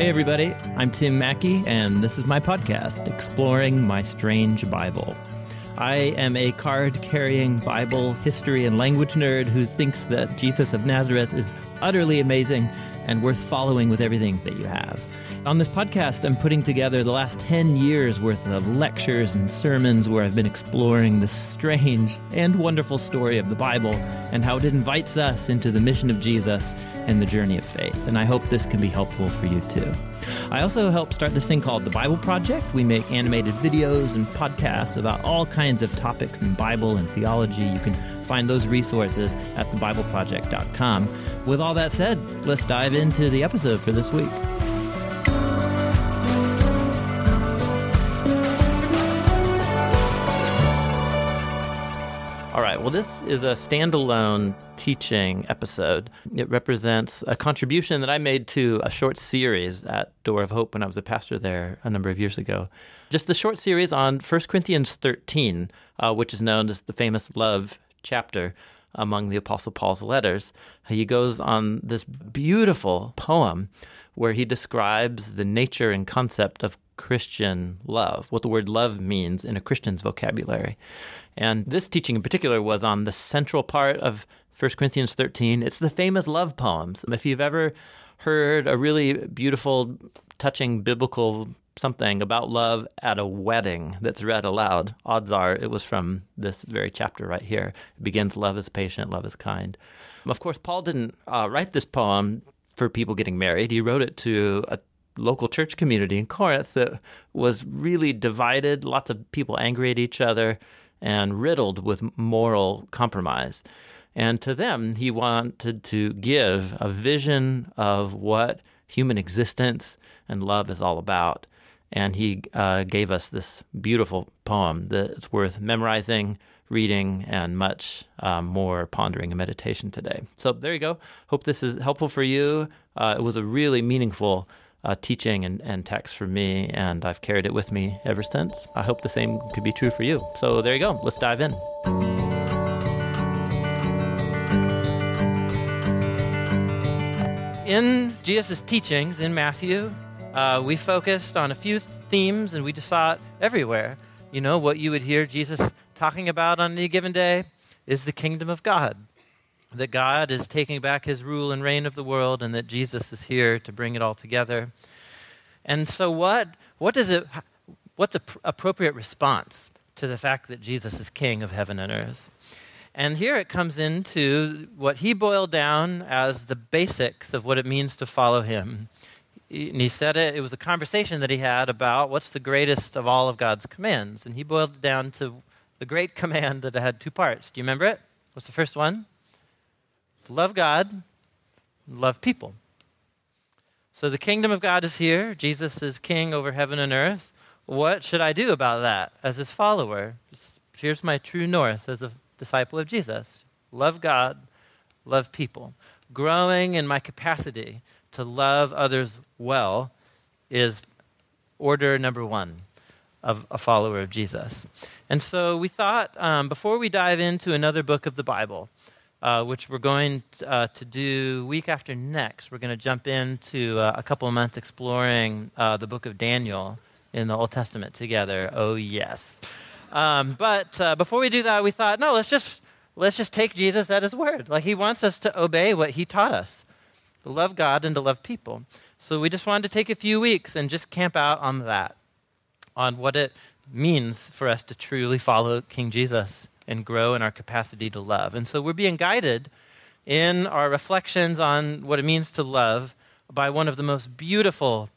Hey, everybody, I'm Tim Mackie, and this is my podcast, Exploring My Strange Bible. I am a card carrying Bible history and language nerd who thinks that Jesus of Nazareth is utterly amazing and worth following with everything that you have. On this podcast, I'm putting together the last 10 years worth of lectures and sermons where I've been exploring the strange and wonderful story of the Bible and how it invites us into the mission of Jesus and the journey of faith. And I hope this can be helpful for you too. I also help start this thing called the Bible Project. We make animated videos and podcasts about all kinds of topics in Bible and theology. You can find those resources at thebibleproject.com. With all that said, let's dive into the episode for this week. Well, this is a standalone teaching episode. It represents a contribution that I made to a short series at Door of Hope when I was a pastor there a number of years ago. Just the short series on 1 Corinthians 13, uh, which is known as the famous love chapter among the Apostle Paul's letters. He goes on this beautiful poem where he describes the nature and concept of Christian love, what the word love means in a Christian's vocabulary. And this teaching in particular was on the central part of 1 Corinthians 13. It's the famous love poems. If you've ever heard a really beautiful, touching biblical something about love at a wedding that's read aloud, odds are it was from this very chapter right here. It begins Love is patient, love is kind. Of course, Paul didn't uh, write this poem for people getting married, he wrote it to a local church community in Corinth that was really divided, lots of people angry at each other and riddled with moral compromise. And to them, he wanted to give a vision of what human existence and love is all about. And he uh, gave us this beautiful poem that's worth memorizing, reading, and much um, more pondering and meditation today. So there you go. Hope this is helpful for you. Uh, it was a really meaningful uh, teaching and, and text for me, and I've carried it with me ever since. I hope the same could be true for you. So there you go. Let's dive in. In Jesus' teachings in Matthew, uh, we focused on a few themes and we just saw it everywhere. You know, what you would hear Jesus talking about on any given day is the kingdom of God that God is taking back his rule and reign of the world and that Jesus is here to bring it all together. And so what what does it what's the appropriate response to the fact that Jesus is king of heaven and earth? And here it comes into what he boiled down as the basics of what it means to follow him. And he said it, it was a conversation that he had about what's the greatest of all of God's commands. And he boiled it down to the great command that had two parts. Do you remember it? What's the first one? Love God, love people. So the kingdom of God is here. Jesus is king over heaven and earth. What should I do about that as his follower? Here's my true north as a disciple of Jesus love God, love people. Growing in my capacity to love others well is order number one of a follower of Jesus. And so we thought um, before we dive into another book of the Bible, uh, which we're going to, uh, to do week after next. We're going to jump into uh, a couple of months exploring uh, the book of Daniel in the Old Testament together. Oh, yes. Um, but uh, before we do that, we thought, no, let's just, let's just take Jesus at his word. Like, he wants us to obey what he taught us to love God and to love people. So we just wanted to take a few weeks and just camp out on that, on what it means for us to truly follow King Jesus and grow in our capacity to love. And so we're being guided in our reflections on what it means to love by one of the most beautiful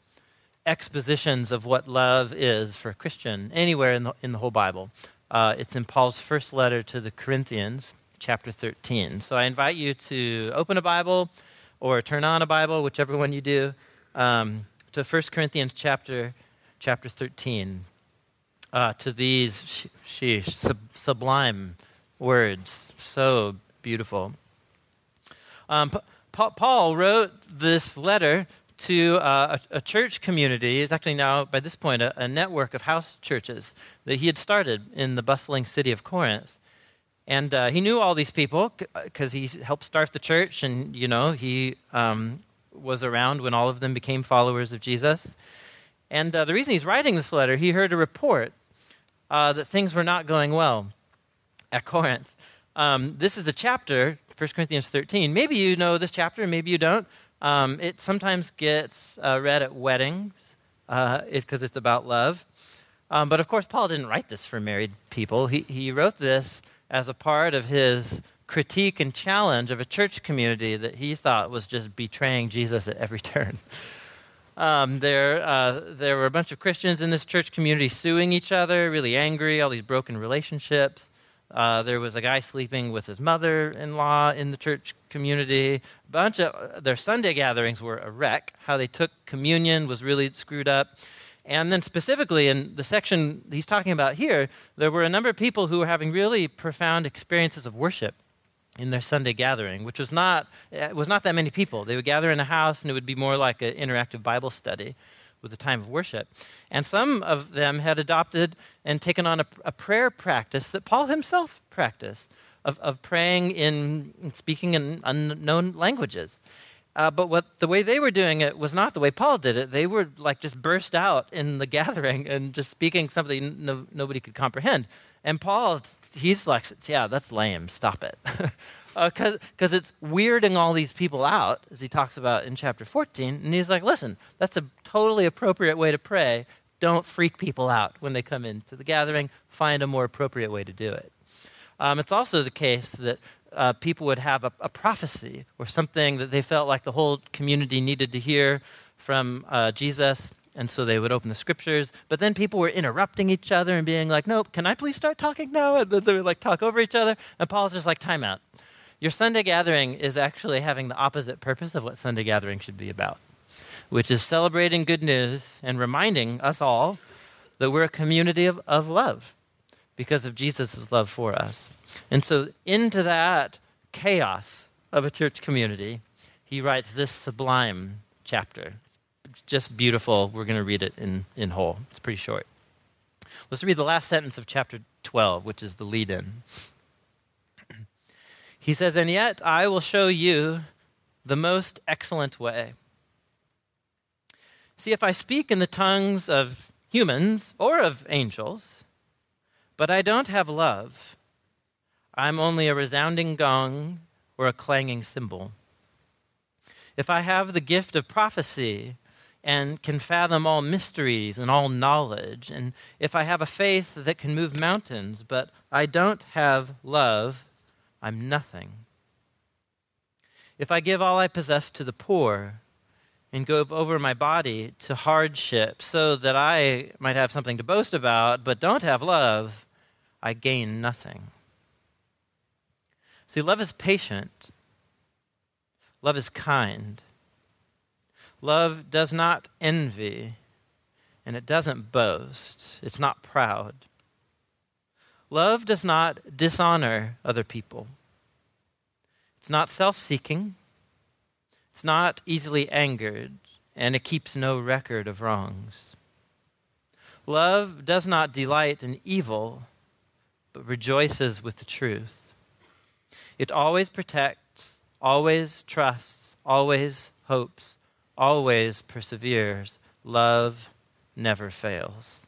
expositions of what love is for a Christian anywhere in the, in the whole Bible. Uh, it's in Paul's first letter to the Corinthians, chapter 13. So I invite you to open a Bible or turn on a Bible, whichever one you do, um, to 1 Corinthians chapter, chapter 13 uh, to these sheesh, sub- sublime words. So beautiful. Um, pa- Paul wrote this letter to uh, a, a, church community. It's actually now, by this point, a, a, network of house churches that he had started in the bustling city of Corinth. And uh, he knew all these people because he helped start the church, and you know he um, was around when all of them became followers of Jesus. And uh, the reason he's writing this letter, he heard a report uh, that things were not going well at Corinth. Um, this is the chapter, 1 Corinthians 13. Maybe you know this chapter, maybe you don't. Um, it sometimes gets uh, read at weddings because uh, it's about love. Um, but of course, Paul didn't write this for married people. He, he wrote this as a part of his critique and challenge of a church community that he thought was just betraying Jesus at every turn. Um, there, uh, there were a bunch of Christians in this church community suing each other, really angry, all these broken relationships. Uh, there was a guy sleeping with his mother-in-law in the church community. A bunch of their Sunday gatherings were a wreck. How they took communion was really screwed up. And then, specifically in the section he's talking about here, there were a number of people who were having really profound experiences of worship in their Sunday gathering, which was not, it was not that many people. They would gather in a house, and it would be more like an interactive Bible study with a time of worship. And some of them had adopted and taken on a, a prayer practice that Paul himself practiced of, of praying in, speaking in unknown languages. Uh, but what the way they were doing it was not the way Paul did it. They were like just burst out in the gathering and just speaking something no, nobody could comprehend. And Paul, he's like, yeah, that's lame. Stop it. Because uh, it's weirding all these people out, as he talks about in chapter 14. And he's like, listen, that's a totally appropriate way to pray. Don't freak people out when they come into the gathering. Find a more appropriate way to do it. Um, it's also the case that uh, people would have a, a, prophecy or something that they felt like the whole community needed to hear from uh, Jesus. And so they would open the scriptures, but then people were interrupting each other and being like, "Nope, can I please start talking now?" And they would like talk over each other. And Paul's just like, "Time out. Your Sunday gathering is actually having the opposite purpose of what Sunday gathering should be about, which is celebrating good news and reminding us all that we're a community of, of love because of Jesus' love for us. And so, into that chaos of a church community, he writes this sublime chapter. Just beautiful. We're going to read it in, in whole. It's pretty short. Let's read the last sentence of chapter 12, which is the lead in. He says, And yet I will show you the most excellent way. See, if I speak in the tongues of humans or of angels, but I don't have love, I'm only a resounding gong or a clanging cymbal. If I have the gift of prophecy and can fathom all mysteries and all knowledge, and if I have a faith that can move mountains, but I don't have love, I'm nothing. If I give all I possess to the poor and go over my body to hardship so that I might have something to boast about, but don't have love, I gain nothing. See, love is patient, love is kind. Love does not envy, and it doesn't boast. It's not proud. Love does not dishonor other people. It's not self seeking. It's not easily angered, and it keeps no record of wrongs. Love does not delight in evil, but rejoices with the truth. It always protects, always trusts, always hopes, always perseveres. Love never fails.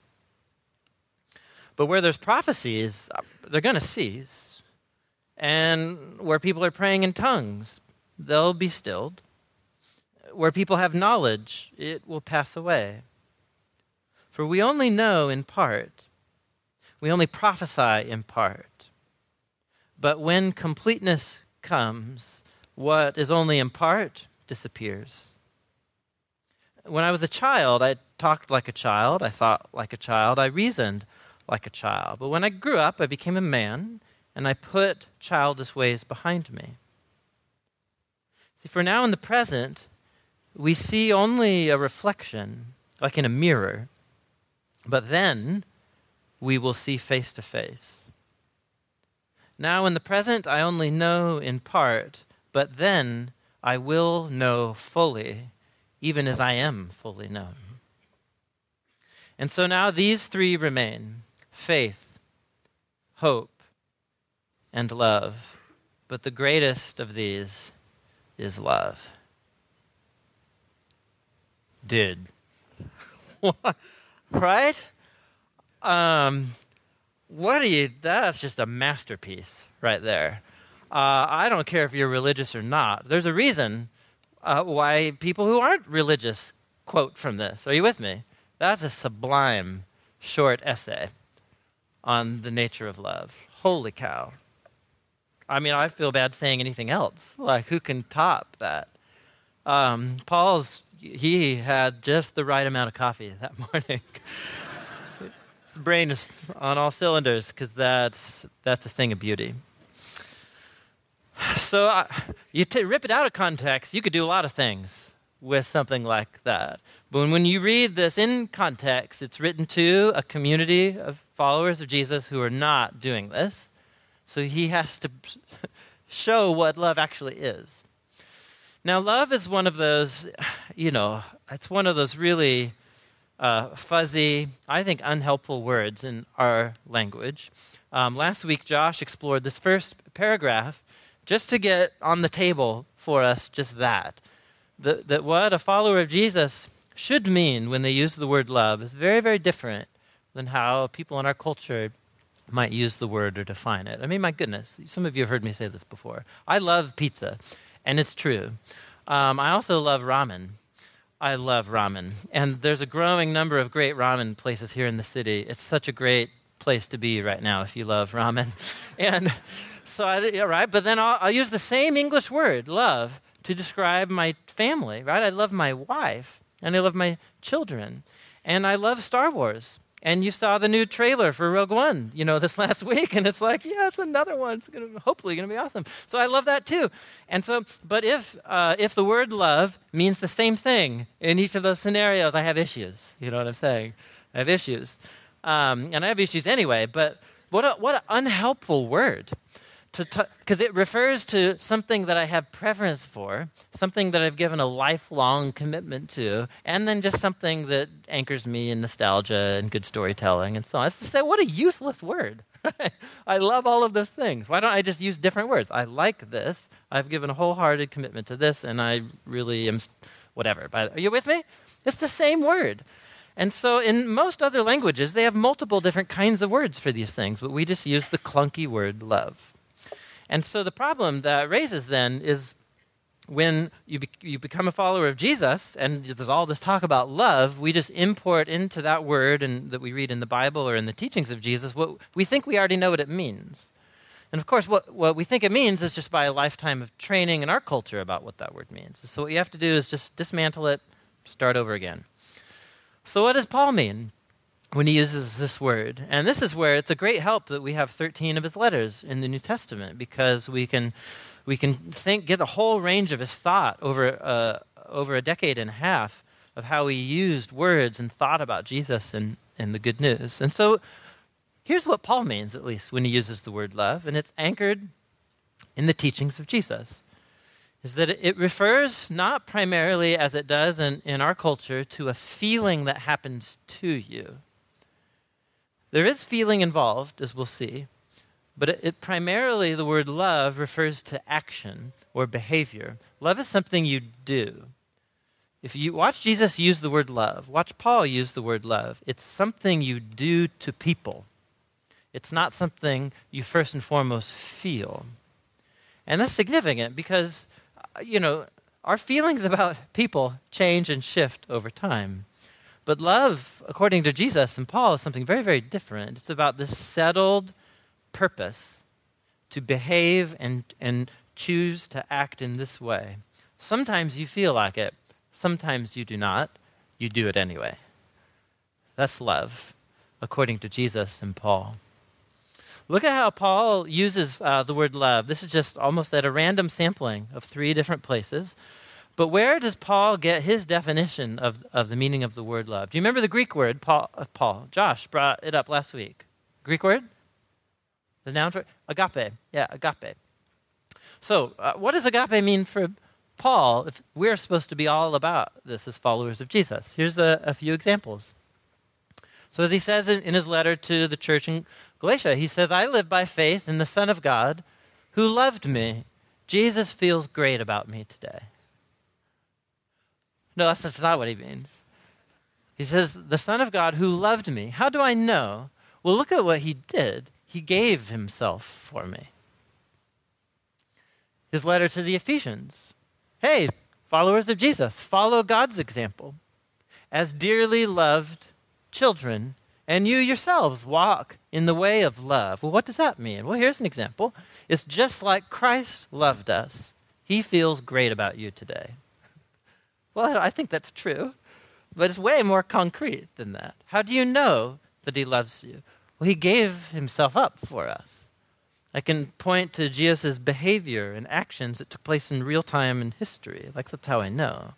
But where there's prophecies, uh, they're going to cease. And where people are praying in tongues, they'll be stilled. Where people have knowledge, it will pass away. For we only know in part, we only prophesy in part. But when completeness comes, what is only in part disappears. When I was a child, I talked like a child, I thought like a child, I reasoned like a child. But when I grew up, I became a man, and I put childish ways behind me. See, for now in the present, we see only a reflection, like in a mirror, but then we will see face to face. Now in the present, I only know in part, but then I will know fully, even as I am fully known. And so now these three remain faith, hope, and love. But the greatest of these is love. Dude. right? Um, what do you, that's just a masterpiece right there. Uh, I don't care if you're religious or not. There's a reason uh, why people who aren't religious quote from this. Are you with me? That's a sublime short essay on the nature of love. Holy cow. I mean, I feel bad saying anything else. Like, who can top that? Um, Paul's, he had just the right amount of coffee that morning. His brain is on all cylinders because that's, that's a thing of beauty. So, you t- rip it out of context, you could do a lot of things with something like that. But when you read this in context, it's written to a community of followers of Jesus who are not doing this. So he has to show what love actually is. Now, love is one of those, you know, it's one of those really uh, fuzzy, I think unhelpful words in our language. Um, last week, Josh explored this first paragraph just to get on the table for us just that. That, that what a follower of Jesus should mean when they use the word love is very, very different than how people in our culture might use the word or define it. I mean, my goodness, some of you have heard me say this before. I love pizza, and it's true. Um, I also love ramen. I love ramen. And there's a growing number of great ramen places here in the city. It's such a great place to be right now if you love ramen. and so, I, yeah, right? But then I'll, I'll use the same English word, love, to describe my family, right? I love my wife and I love my children, and I love Star Wars. And you saw the new trailer for Rogue One, you know, this last week, and it's like, yes, another one. It's gonna, hopefully going to be awesome. So I love that too. And so, but if uh, if the word love means the same thing in each of those scenarios, I have issues. You know what I'm saying? I have issues, um, and I have issues anyway. But what a, what an unhelpful word because it refers to something that I have preference for, something that I've given a lifelong commitment to, and then just something that anchors me in nostalgia and good storytelling and so on. It's say, what a useless word. I love all of those things. Why don't I just use different words? I like this. I've given a wholehearted commitment to this, and I really am whatever. But are you with me? It's the same word. And so, in most other languages, they have multiple different kinds of words for these things, but we just use the clunky word love. And so the problem that raises then is when you, be, you become a follower of Jesus and there's all this talk about love, we just import into that word and that we read in the Bible or in the teachings of Jesus what we think we already know what it means. And of course, what, what we think it means is just by a lifetime of training in our culture about what that word means. So what you have to do is just dismantle it, start over again. So what does Paul mean? When he uses this word. And this is where it's a great help that we have 13 of his letters in the New Testament because we can, we can think, get the whole range of his thought over, uh, over a decade and a half of how he used words and thought about Jesus and, and the good news. And so here's what Paul means, at least, when he uses the word love, and it's anchored in the teachings of Jesus. Is that it refers not primarily, as it does in, in our culture, to a feeling that happens to you there is feeling involved, as we'll see, but it, it, primarily the word love refers to action or behavior. Love is something you do. If you watch Jesus use the word love, watch Paul use the word love, it's something you do to people. It's not something you first and foremost feel. And that's significant because, uh, you know, our feelings about people change and shift over time. But love, according to Jesus and Paul, is something very, very different. It's about this settled purpose to behave and, and choose to act in this way. Sometimes you feel like it, sometimes you do not. You do it anyway. That's love, according to Jesus and Paul. Look at how Paul uses uh, the word love. This is just almost at a random sampling of three different places. But where does Paul get his definition of, of the meaning of the word love? Do you remember the Greek word, Paul? Uh, Paul? Josh brought it up last week. Greek word? The noun for agape. Yeah, agape. So, uh, what does agape mean for Paul if we're supposed to be all about this as followers of Jesus? Here's a, a few examples. So, as he says in, in his letter to the church in Galatia, he says, I live by faith in the Son of God who loved me. Jesus feels great about me today. No, that's, that's not what he means. He says, The Son of God who loved me. How do I know? Well, look at what he did. He gave himself for me. His letter to the Ephesians. Hey, followers of Jesus, follow God's example. As dearly loved children, and you yourselves walk in the way of love. Well, what does that mean? Well, here's an example. It's just like Christ loved us. He feels great about you today. Well, I think that's true, but it's way more concrete than that. How do you know that He loves you? Well, He gave Himself up for us. I can point to Jesus' behavior and actions that took place in real time in history. Like, that's how I know.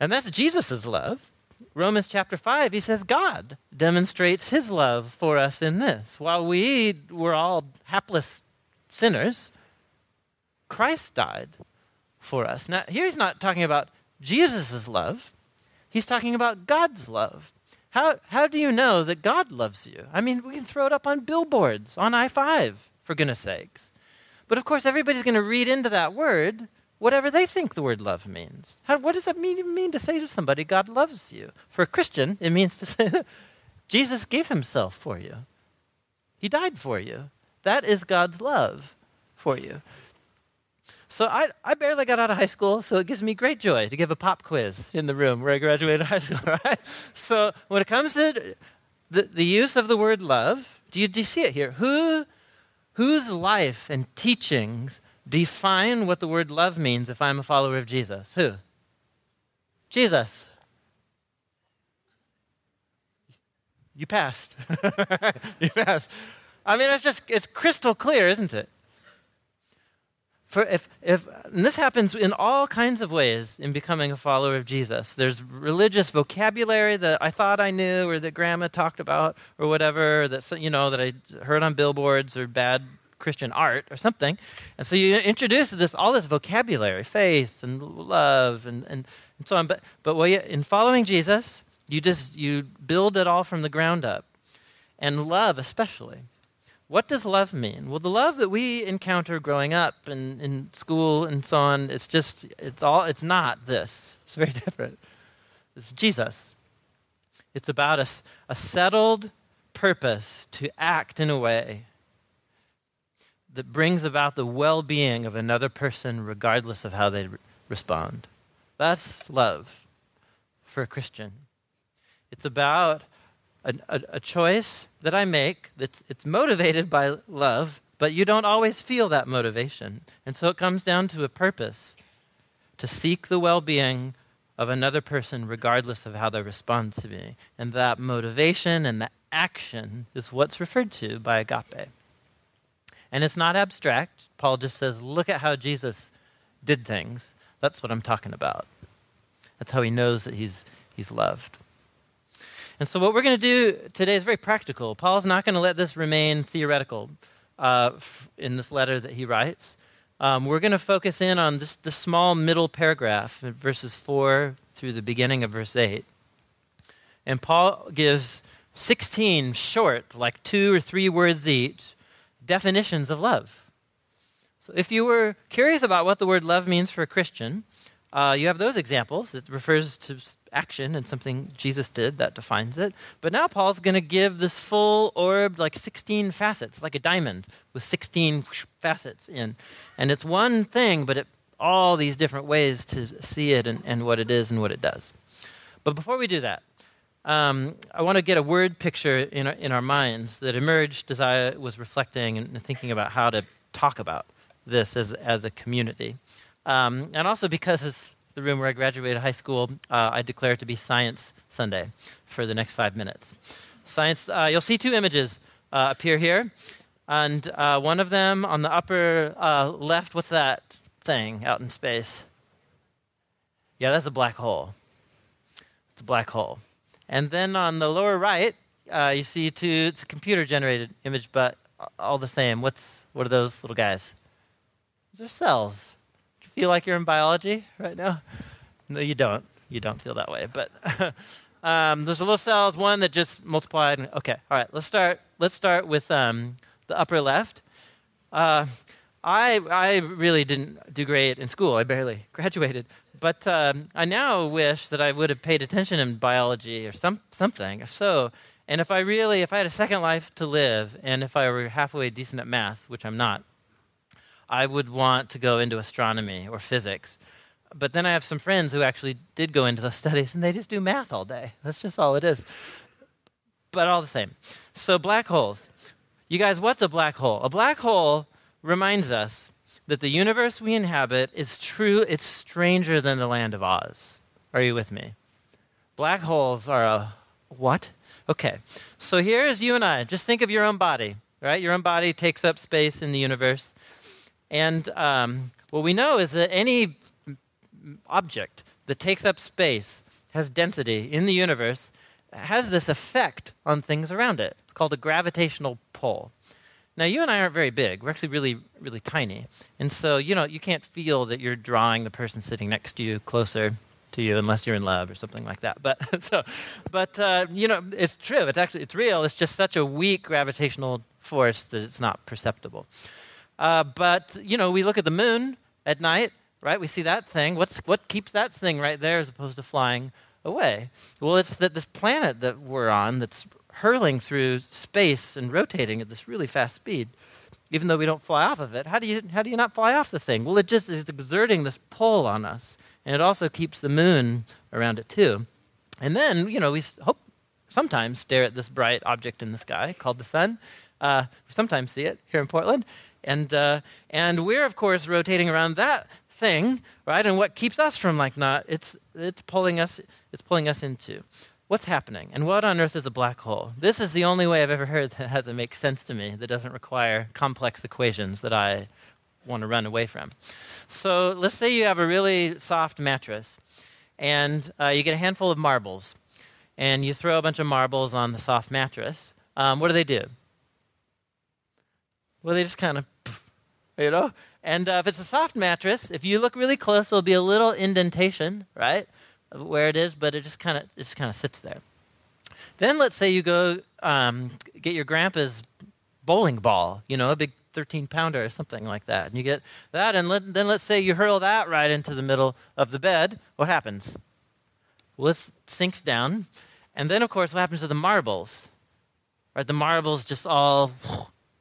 And that's Jesus' love. Romans chapter 5, he says God demonstrates his love for us in this. While we were all hapless sinners, Christ died for us. Now, here he's not talking about Jesus' love, he's talking about God's love. How, how do you know that God loves you? I mean, we can throw it up on billboards, on I 5, for goodness sakes. But of course, everybody's going to read into that word whatever they think the word love means. How, what does it mean, mean to say to somebody, God loves you? For a Christian, it means to say, Jesus gave himself for you, He died for you. That is God's love for you. So I, I barely got out of high school, so it gives me great joy to give a pop quiz in the room where I graduated high school, right? So when it comes to the, the use of the word love, do you, do you see it here? Who, whose life and teachings define what the word love means if I'm a follower of Jesus? Who? Jesus. You passed. you passed. I mean, it's just, it's crystal clear, isn't it? For if, if and this happens in all kinds of ways in becoming a follower of Jesus. There's religious vocabulary that I thought I knew or that grandma talked about or whatever that you know that I heard on billboards or bad Christian art or something. And so you introduce this all this vocabulary, faith and love and, and, and so on. But but you, in following Jesus, you just you build it all from the ground up. And love especially. What does love mean? Well, the love that we encounter growing up and in school and so on, it's just, it's all, it's not this. It's very different. It's Jesus. It's about a, a settled purpose to act in a way that brings about the well being of another person regardless of how they re- respond. That's love for a Christian. It's about a, a, a choice that I make that's it's motivated by love, but you don't always feel that motivation. And so it comes down to a purpose to seek the well being of another person regardless of how they respond to me. And that motivation and the action is what's referred to by agape. And it's not abstract. Paul just says, look at how Jesus did things. That's what I'm talking about. That's how he knows that he's, he's loved. And so, what we're going to do today is very practical. Paul's not going to let this remain theoretical uh, f- in this letter that he writes. Um, we're going to focus in on just the small middle paragraph, verses 4 through the beginning of verse 8. And Paul gives 16 short, like two or three words each, definitions of love. So if you were curious about what the word love means for a Christian, uh, you have those examples. It refers to action and something Jesus did that defines it. But now Paul's going to give this full orb, like 16 facets, like a diamond with 16 facets in. And it's one thing, but it, all these different ways to see it and, and what it is and what it does. But before we do that, um, I want to get a word picture in our, in our minds that emerged as I was reflecting and thinking about how to talk about this as, as a community. Um, and also because it's the room where I graduated high school, uh, I declare it to be Science Sunday for the next five minutes. Science, uh, you'll see two images uh, appear here. And uh, one of them on the upper uh, left, what's that thing out in space? Yeah, that's a black hole. It's a black hole. And then on the lower right, uh, you see two, it's a computer generated image, but all the same. What's, what are those little guys? Those are cells feel like you're in biology right now? No, you don't. You don't feel that way. But um, there's a little cells, one that just multiplied. Okay, all right. Let's start. Let's start with um, the upper left. Uh, I, I really didn't do great in school. I barely graduated. But um, I now wish that I would have paid attention in biology or some, something. So, and if I really, if I had a second life to live, and if I were halfway decent at math, which I'm not, I would want to go into astronomy or physics. But then I have some friends who actually did go into those studies, and they just do math all day. That's just all it is. But all the same. So, black holes. You guys, what's a black hole? A black hole reminds us that the universe we inhabit is true, it's stranger than the land of Oz. Are you with me? Black holes are a what? Okay, so here's you and I. Just think of your own body, right? Your own body takes up space in the universe. And um, what we know is that any object that takes up space, has density in the universe, has this effect on things around it. It's called a gravitational pull. Now, you and I aren't very big. We're actually really, really tiny. And so, you know, you can't feel that you're drawing the person sitting next to you closer to you unless you're in love or something like that. But, so, but uh, you know, it's true. It's actually, it's real. It's just such a weak gravitational force that it's not perceptible. Uh, but, you know, we look at the moon at night, right? We see that thing. What's, what keeps that thing right there as opposed to flying away? Well, it's that this planet that we're on that's hurling through space and rotating at this really fast speed, even though we don't fly off of it. How do you, how do you not fly off the thing? Well, it just is exerting this pull on us, and it also keeps the moon around it too. And then, you know, we hope sometimes stare at this bright object in the sky called the sun. Uh, we sometimes see it here in Portland. And, uh, and we're, of course, rotating around that thing, right? And what keeps us from like not, it's, it's, pulling us, it's pulling us into what's happening and what on earth is a black hole? This is the only way I've ever heard that has to make sense to me that doesn't require complex equations that I want to run away from. So let's say you have a really soft mattress and uh, you get a handful of marbles and you throw a bunch of marbles on the soft mattress. Um, what do they do? Well, they just kind of, you know? And uh, if it's a soft mattress, if you look really close, there'll be a little indentation, right? where it is, but it just kind of just kind of sits there. Then let's say you go um, get your grandpa's bowling ball, you know, a big 13 pounder or something like that, and you get that, and let, then let's say you hurl that right into the middle of the bed. What happens? Well, it sinks down, and then of course, what happens to the marbles? Right, the marbles just all.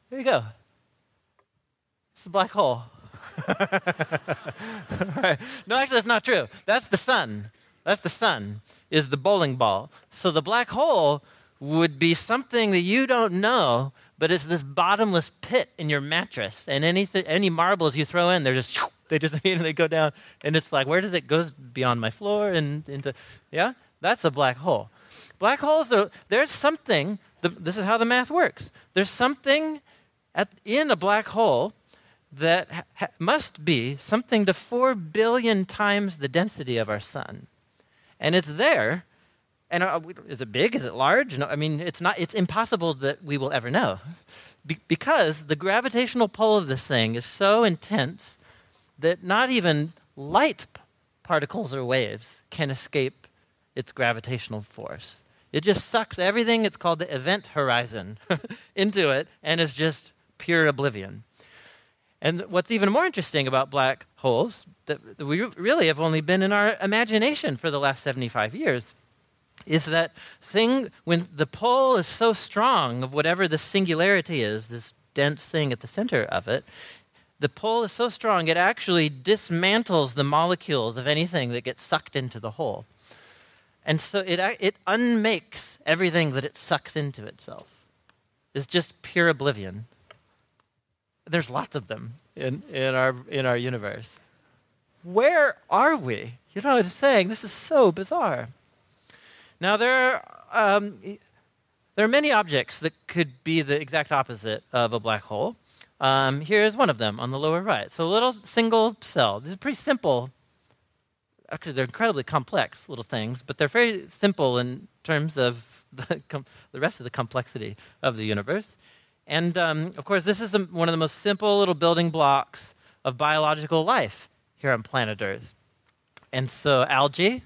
There you go. It's black hole. right. No, actually, that's not true. That's the sun. That's the sun, is the bowling ball. So the black hole would be something that you don't know, but it's this bottomless pit in your mattress. And anything, any marbles you throw in, they're just, they just they go down. And it's like, where does it go beyond my floor and into, yeah? That's a black hole. Black holes, are, there's something, the, this is how the math works. There's something at, in a black hole that ha- must be something to 4 billion times the density of our sun and it's there. And uh, is it big? Is it large? No, I mean, it's not. It's impossible that we will ever know, Be- because the gravitational pull of this thing is so intense that not even light p- particles or waves can escape its gravitational force. It just sucks everything. It's called the event horizon into it, and it's just pure oblivion. And what's even more interesting about black holes that we really have only been in our imagination for the last 75 years is that thing when the pull is so strong of whatever the singularity is, this dense thing at the center of it, the pull is so strong it actually dismantles the molecules of anything that gets sucked into the hole. And so it, it unmakes everything that it sucks into itself. It's just pure oblivion. There's lots of them in, in, our, in our universe. Where are we? You know, it's saying this is so bizarre. Now, there are, um, there are many objects that could be the exact opposite of a black hole. Um, here's one of them on the lower right. So, a little single cell. This is pretty simple. Actually, they're incredibly complex little things, but they're very simple in terms of the, com- the rest of the complexity of the universe. And um, of course, this is the, one of the most simple little building blocks of biological life here on planet Earth. And so algae,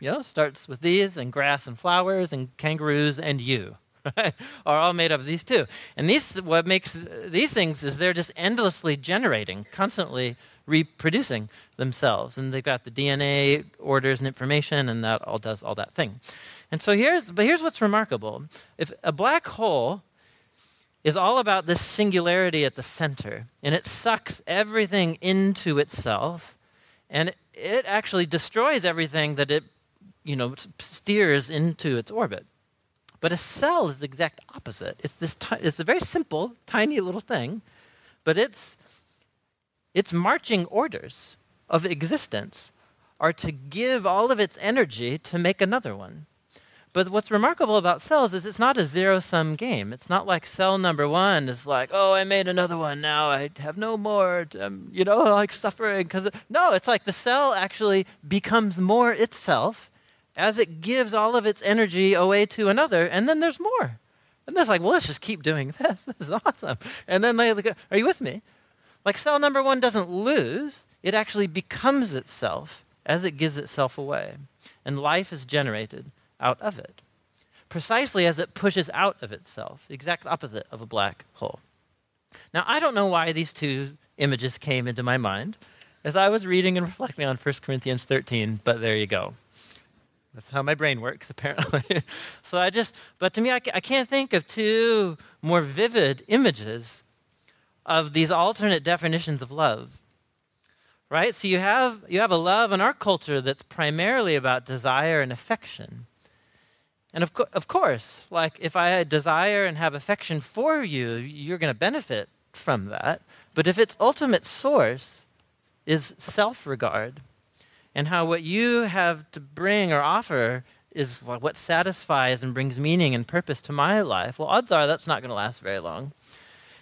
you know, starts with these, and grass and flowers, and kangaroos and you. right, are all made up of these two. And these, what makes these things is they're just endlessly generating, constantly reproducing themselves. And they've got the DNA orders and information, and that all does all that thing. And so here's, but here's what's remarkable. If a black hole is all about this singularity at the center, and it sucks everything into itself, and it actually destroys everything that it, you know, steers into its orbit. But a cell is the exact opposite. It's this. It's a very simple, tiny little thing, but its its marching orders of existence are to give all of its energy to make another one. But what's remarkable about cells is it's not a zero sum game. It's not like cell number one is like, oh, I made another one. Now I have no more, um, you know, like suffering. Cause no, it's like the cell actually becomes more itself as it gives all of its energy away to another. And then there's more. And there's like, well, let's just keep doing this. This is awesome. And then they look, are you with me? Like cell number one doesn't lose, it actually becomes itself as it gives itself away. And life is generated out of it, precisely as it pushes out of itself, the exact opposite of a black hole. Now, I don't know why these two images came into my mind as I was reading and reflecting on 1 Corinthians 13, but there you go. That's how my brain works, apparently. so I just, but to me, I, I can't think of two more vivid images of these alternate definitions of love right so you have you have a love in our culture that's primarily about desire and affection and of, co- of course, like if I desire and have affection for you, you're going to benefit from that. But if its ultimate source is self regard, and how what you have to bring or offer is like what satisfies and brings meaning and purpose to my life, well, odds are that's not going to last very long.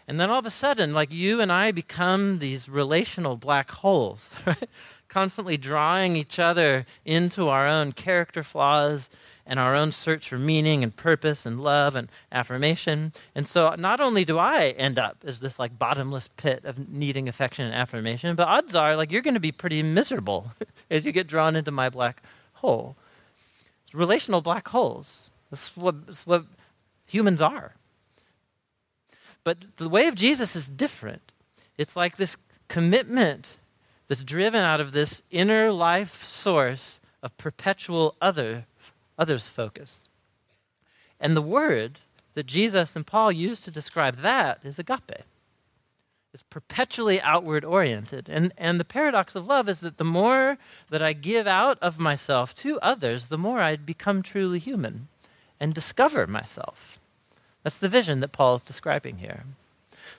And then all of a sudden, like you and I become these relational black holes, right? constantly drawing each other into our own character flaws and our own search for meaning and purpose and love and affirmation. And so not only do I end up as this like bottomless pit of needing affection and affirmation, but odds are like you're going to be pretty miserable as you get drawn into my black hole. It's relational black holes. That's what, what humans are. But the way of Jesus is different. It's like this commitment that's driven out of this inner life source of perpetual other others focused. And the word that Jesus and Paul use to describe that is agape. It's perpetually outward oriented. And, and the paradox of love is that the more that I give out of myself to others, the more I become truly human and discover myself. That's the vision that Paul is describing here.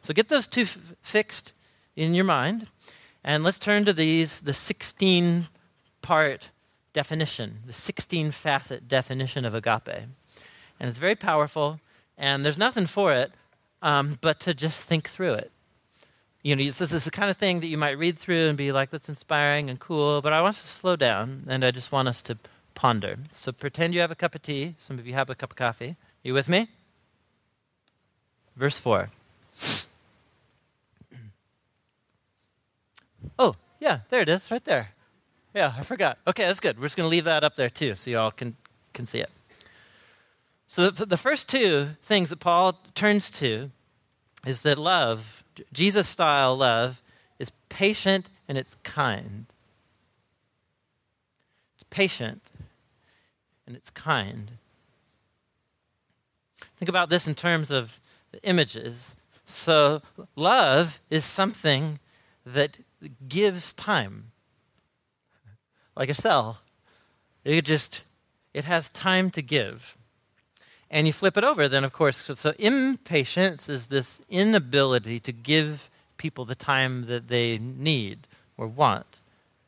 So get those two f- fixed in your mind, and let's turn to these, the 16 part definition, the 16 facet definition of agape. And it's very powerful, and there's nothing for it um, but to just think through it. You know, this is the kind of thing that you might read through and be like, that's inspiring and cool, but I want us to slow down, and I just want us to ponder. So pretend you have a cup of tea. Some of you have a cup of coffee. You with me? Verse 4. Oh, yeah, there it is, right there. Yeah, I forgot. Okay, that's good. We're just going to leave that up there too so you all can, can see it. So, the, the first two things that Paul turns to is that love, Jesus style love, is patient and it's kind. It's patient and it's kind. Think about this in terms of the images. So, love is something that gives time like a cell. It just it has time to give. And you flip it over, then of course, so, so impatience is this inability to give people the time that they need or want.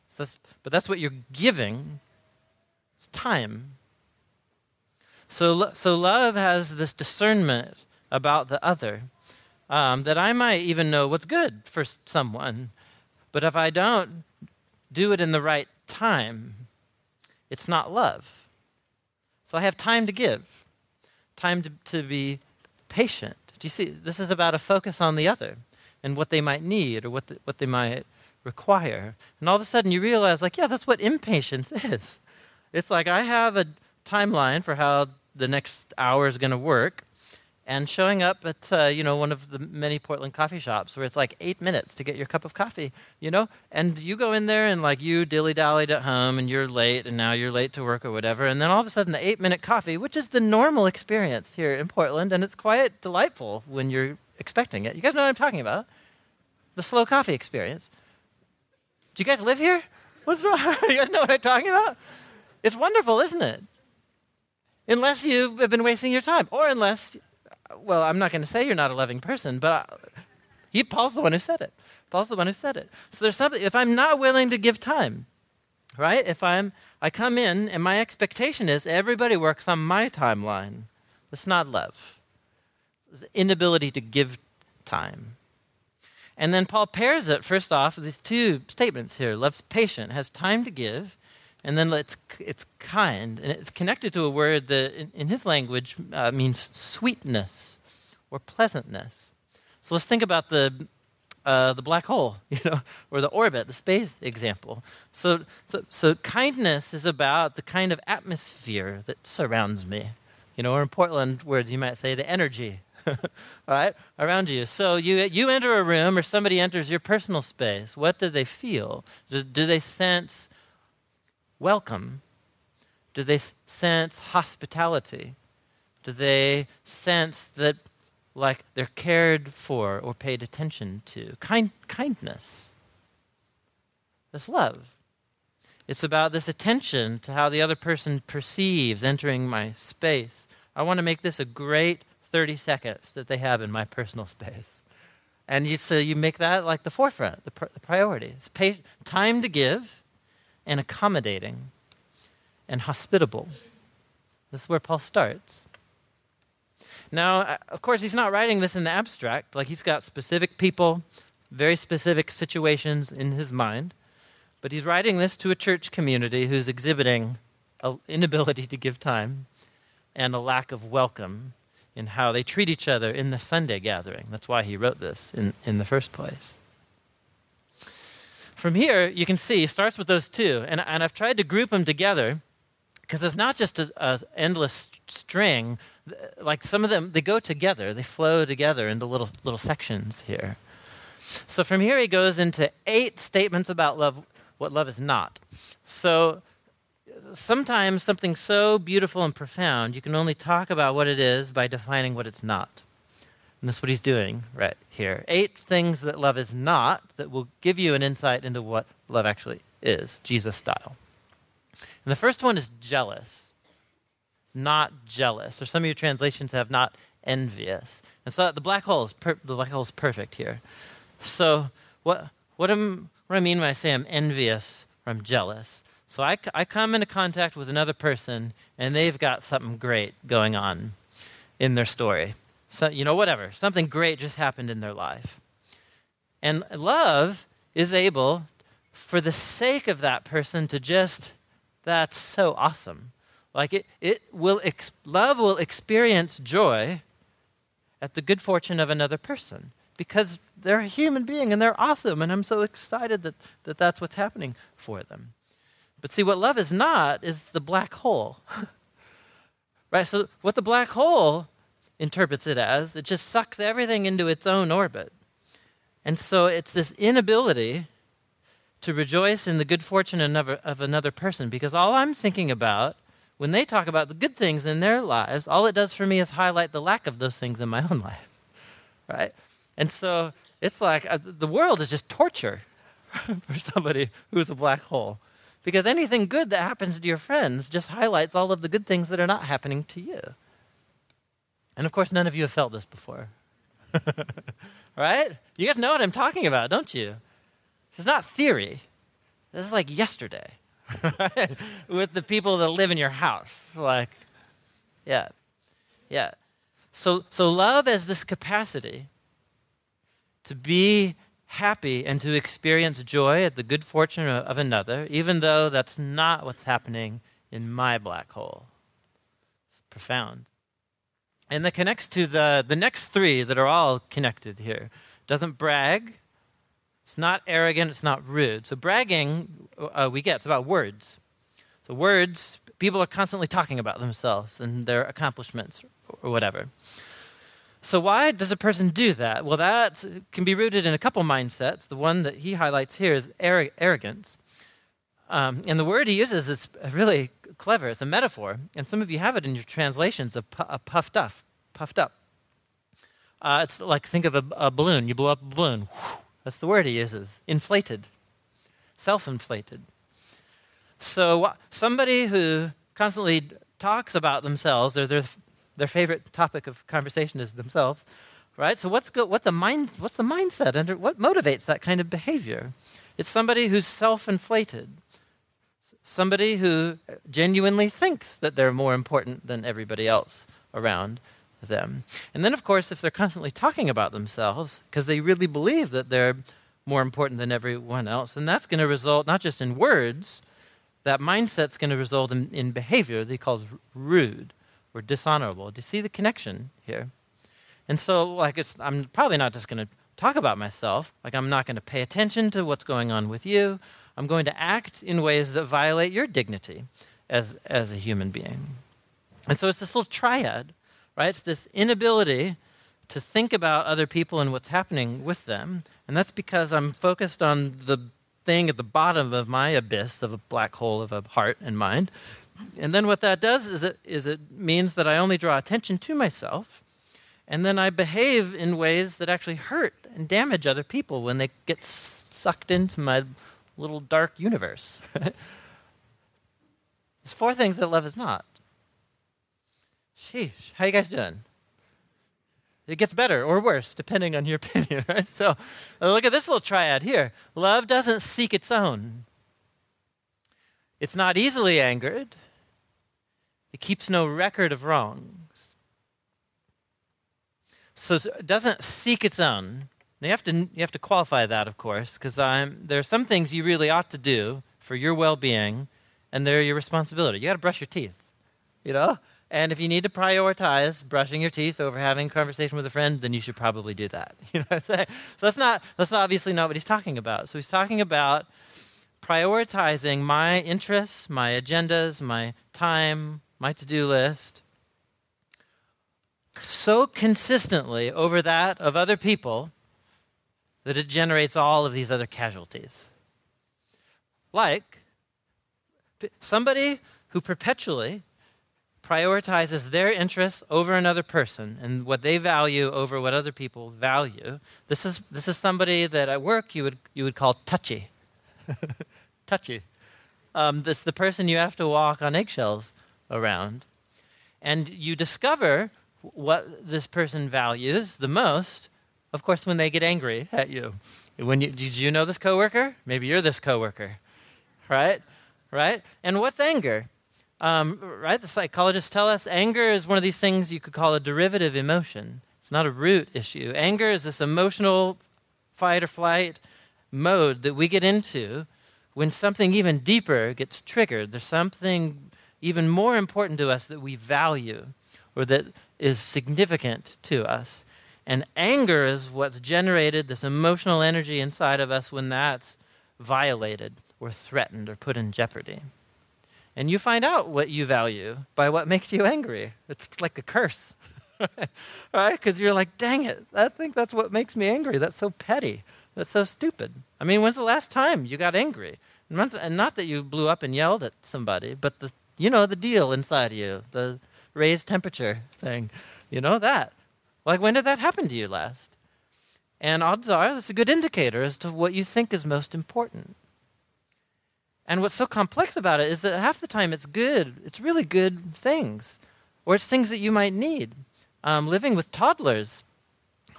So that's, but that's what you're giving. It's time. So, so love has this discernment about the other um, that I might even know what's good for someone, but if I don't do it in the right time, it's not love. So I have time to give, time to, to be patient. Do you see? This is about a focus on the other and what they might need or what, the, what they might require. And all of a sudden you realize, like, yeah, that's what impatience is. It's like I have a timeline for how the next hour is going to work, and showing up at uh, you know one of the many Portland coffee shops where it's like eight minutes to get your cup of coffee, you know, and you go in there and like you dilly dallied at home and you're late and now you're late to work or whatever, and then all of a sudden the eight minute coffee, which is the normal experience here in Portland, and it's quite delightful when you're expecting it. You guys know what I'm talking about? The slow coffee experience. Do you guys live here? What's wrong? you guys know what I'm talking about? It's wonderful, isn't it? Unless you have been wasting your time, or unless well, I'm not going to say you're not a loving person, but I, he, Paul's the one who said it. Paul's the one who said it. So there's something, if I'm not willing to give time, right? If I'm, I come in and my expectation is everybody works on my timeline. It's not love. It's inability to give time. And then Paul pairs it, first off, with these two statements here. Love's patient, has time to give, and then it's, it's kind. And it's connected to a word that, in, in his language, uh, means sweetness or pleasantness. So let's think about the, uh, the black hole, you know, or the orbit, the space example. So, so, so kindness is about the kind of atmosphere that surrounds me. You know, or in Portland words, you might say the energy, all right, around you. So you, you enter a room or somebody enters your personal space. What do they feel? Do, do they sense welcome? Do they sense hospitality? Do they sense that, like, they're cared for or paid attention to? Kind, kindness. That's love. It's about this attention to how the other person perceives entering my space. I want to make this a great 30 seconds that they have in my personal space. And you, so you make that like the forefront, the, pr- the priority. It's time to give and accommodating and hospitable. This is where Paul starts. Now, uh, of course, he's not writing this in the abstract. Like, he's got specific people, very specific situations in his mind. But he's writing this to a church community who's exhibiting an inability to give time and a lack of welcome in how they treat each other in the Sunday gathering. That's why he wrote this in, in the first place. From here, you can see, starts with those two. And, and I've tried to group them together because it's not just an endless string. Like some of them, they go together, they flow together into little, little sections here. So from here, he goes into eight statements about love, what love is not. So sometimes something so beautiful and profound, you can only talk about what it is by defining what it's not. And that's what he's doing right here. Eight things that love is not that will give you an insight into what love actually is, Jesus style. And the first one is jealous. Not jealous. Or some of your translations have not envious. And so the black hole is per- the black hole is perfect here. So what what am what I mean when I say I'm envious or I'm jealous? So I, I come into contact with another person and they've got something great going on in their story so, you know, whatever. Something great just happened in their life. And love is able, for the sake of that person, to just, that's so awesome. Like it, it will, ex- love will experience joy at the good fortune of another person because they're a human being and they're awesome. And I'm so excited that, that that's what's happening for them. But see, what love is not is the black hole. right? So, what the black hole interprets it as. It just sucks everything into its own orbit. And so it's this inability to rejoice in the good fortune of another person because all I'm thinking about when they talk about the good things in their lives, all it does for me is highlight the lack of those things in my own life. Right? And so it's like uh, the world is just torture for somebody who's a black hole. Because anything good that happens to your friends just highlights all of the good things that are not happening to you. And of course, none of you have felt this before. right? You guys know what I'm talking about, don't you? This is not theory. This is like yesterday right? with the people that live in your house. Like, yeah, yeah. So, so love has this capacity to be happy and to experience joy at the good fortune of another, even though that's not what's happening in my black hole. It's profound. And that connects to the, the next three that are all connected here. Doesn't brag. It's not arrogant. It's not rude. So bragging, uh, we get, it's about words. So words, people are constantly talking about themselves and their accomplishments or whatever. So, why does a person do that? Well, that can be rooted in a couple mindsets. The one that he highlights here is arrogance. Um, and the word he uses is really clever. It's a metaphor. And some of you have it in your translations of pu- puffed up. Puffed up. Uh, it's like think of a, a, balloon. You blow up a balloon. That's the word he uses. Inflated. Self inflated. So, somebody who constantly talks about themselves, or their, their favorite topic of conversation is themselves, right? So, what's, go, what's, the mind, what's the mindset under what motivates that kind of behavior? It's somebody who's self inflated, somebody who genuinely thinks that they're more important than everybody else around them. And then, of course, if they're constantly talking about themselves because they really believe that they're more important than everyone else, then that's going to result not just in words, that mindset's going to result in, in behavior that he calls rude or dishonorable. Do you see the connection here? And so, like, I'm probably not just going to talk about myself. Like, I'm not going to pay attention to what's going on with you. I'm going to act in ways that violate your dignity as, as a human being. And so, it's this little triad, right? It's this inability to think about other people and what's happening with them. And that's because I'm focused on the thing at the bottom of my abyss of a black hole of a heart and mind. And then what that does is it, is it means that I only draw attention to myself, and then I behave in ways that actually hurt and damage other people when they get sucked into my little dark universe. There's four things that love is not. Sheesh, how you guys doing? It gets better or worse, depending on your opinion, right? So uh, look at this little triad here. Love doesn't seek its own, it's not easily angered, it keeps no record of wrongs. So it doesn't seek its own. Now you have to, you have to qualify that, of course, because there are some things you really ought to do for your well being, and they're your responsibility. You got to brush your teeth, you know? And if you need to prioritize brushing your teeth over having a conversation with a friend, then you should probably do that. You know what I'm saying? So that's not that's not obviously not what he's talking about. So he's talking about prioritizing my interests, my agendas, my time, my to-do list so consistently over that of other people that it generates all of these other casualties. Like somebody who perpetually prioritizes their interests over another person and what they value over what other people value. This is, this is somebody that at work you would, you would call touchy. touchy. Um, this the person you have to walk on eggshells around. And you discover what this person values the most, of course, when they get angry at you. When you, did you know this coworker? Maybe you're this coworker, right? Right? And what's anger? Um, right? The psychologists tell us anger is one of these things you could call a derivative emotion. It's not a root issue. Anger is this emotional fight or flight mode that we get into when something even deeper gets triggered. There's something even more important to us that we value or that is significant to us. And anger is what's generated this emotional energy inside of us when that's violated or threatened or put in jeopardy. And you find out what you value by what makes you angry. It's like a curse, right? Because you're like, dang it, I think that's what makes me angry. That's so petty. That's so stupid. I mean, when's the last time you got angry? And not that you blew up and yelled at somebody, but the, you know, the deal inside of you, the raised temperature thing. You know that. Like, when did that happen to you last? And odds are that's a good indicator as to what you think is most important. And what's so complex about it is that half the time it's good, it's really good things, or it's things that you might need. Um, living with toddlers,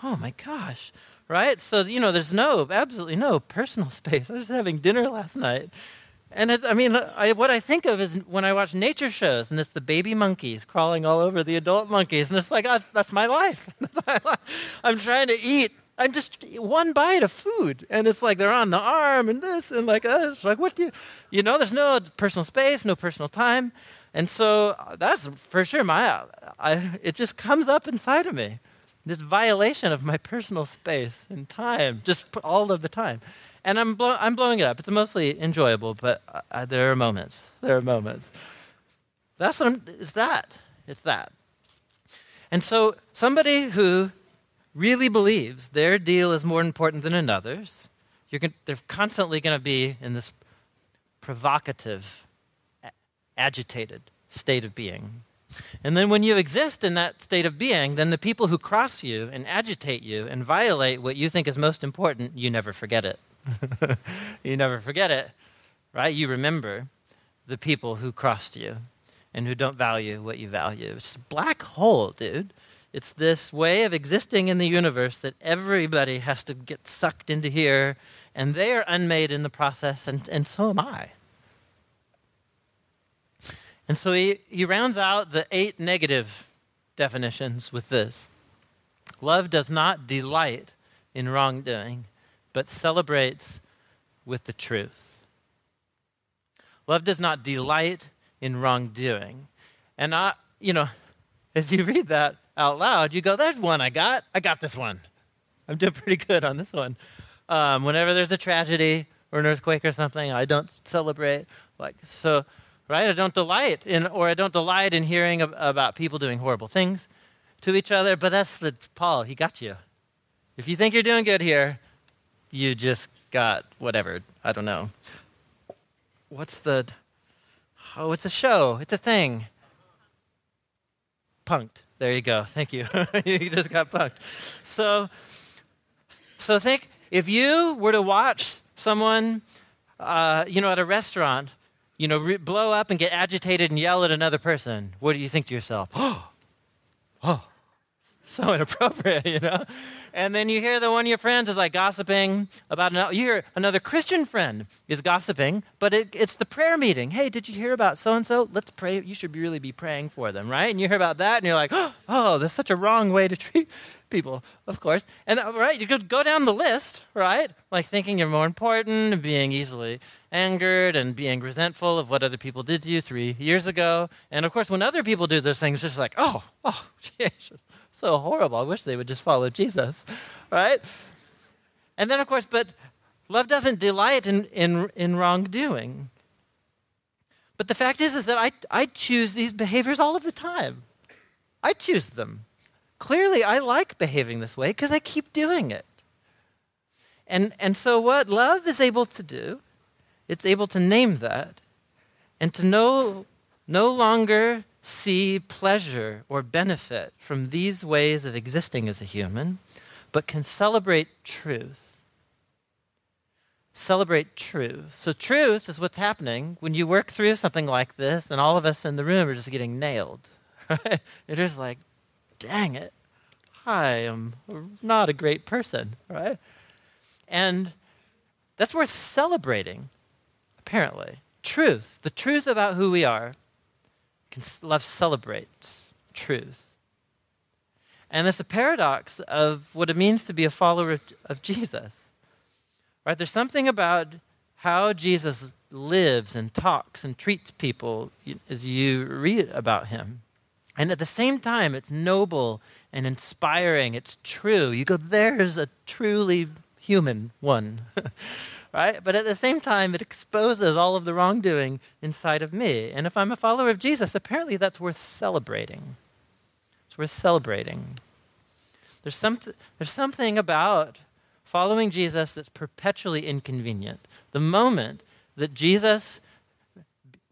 oh my gosh, right? So, you know, there's no, absolutely no personal space. I was having dinner last night. And it, I mean, I, what I think of is when I watch nature shows, and it's the baby monkeys crawling all over the adult monkeys, and it's like, oh, that's my life. that's my life. I'm trying to eat I'm just one bite of food, and it's like they're on the arm and this and like uh, it's like what do you, you know? There's no personal space, no personal time, and so uh, that's for sure my. I, it just comes up inside of me, this violation of my personal space and time, just all of the time, and I'm I'm blowing it up. It's mostly enjoyable, but uh, there are moments. There are moments. That's what I'm, it's that. It's that. And so, somebody who really believes their deal is more important than another's, going they're constantly going to be in this provocative, agitated state of being. And then when you exist in that state of being, then the people who cross you and agitate you and violate what you think is most important, you never forget it. you never forget it, right? You remember the people who crossed you and who don't value what you value. It's a black hole, dude. It's this way of existing in the universe that everybody has to get sucked into here, and they are unmade in the process, and, and so am I. And so he, he rounds out the eight negative definitions with this Love does not delight in wrongdoing, but celebrates with the truth. Love does not delight in wrongdoing. And I, you know, as you read that out loud, you go, there's one I got. I got this one. I'm doing pretty good on this one. Um, whenever there's a tragedy or an earthquake or something, I don't celebrate. Like, so, right? I don't delight in, or I don't delight in hearing ab- about people doing horrible things to each other. But that's the, Paul, he got you. If you think you're doing good here, you just got whatever. I don't know. What's the, oh, it's a show. It's a thing. Punked. There you go. Thank you. you just got punked. So, so think if you were to watch someone, uh, you know, at a restaurant, you know, re- blow up and get agitated and yell at another person, what do you think to yourself? Oh, oh, so inappropriate, you know? And then you hear that one of your friends is like gossiping about another, you hear another Christian friend is gossiping, but it, it's the prayer meeting. Hey, did you hear about so and so? Let's pray. You should really be praying for them, right? And you hear about that and you're like, oh, that's such a wrong way to treat people, of course. And uh, right, you could go down the list, right? Like thinking you're more important and being easily angered and being resentful of what other people did to you three years ago. And of course, when other people do those things, it's just like, oh, oh, Jesus so horrible. I wish they would just follow Jesus, right? And then, of course, but love doesn't delight in, in, in wrongdoing. But the fact is, is that I, I choose these behaviors all of the time. I choose them. Clearly, I like behaving this way because I keep doing it. And, and so, what love is able to do, it's able to name that and to no, no longer see pleasure or benefit from these ways of existing as a human, but can celebrate truth. Celebrate truth. So, truth is what's happening when you work through something like this, and all of us in the room are just getting nailed. It is like, dang it, I am not a great person, right? And that's worth celebrating, apparently. Truth, the truth about who we are, love celebrates truth. And it's a paradox of what it means to be a follower of, of Jesus. Right? There's something about how Jesus lives and talks and treats people as you read about him. And at the same time, it's noble and inspiring. It's true. You go, there's a truly human one. right? But at the same time, it exposes all of the wrongdoing inside of me. And if I'm a follower of Jesus, apparently that's worth celebrating. It's worth celebrating. There's, there's something about following Jesus that's perpetually inconvenient. The moment that Jesus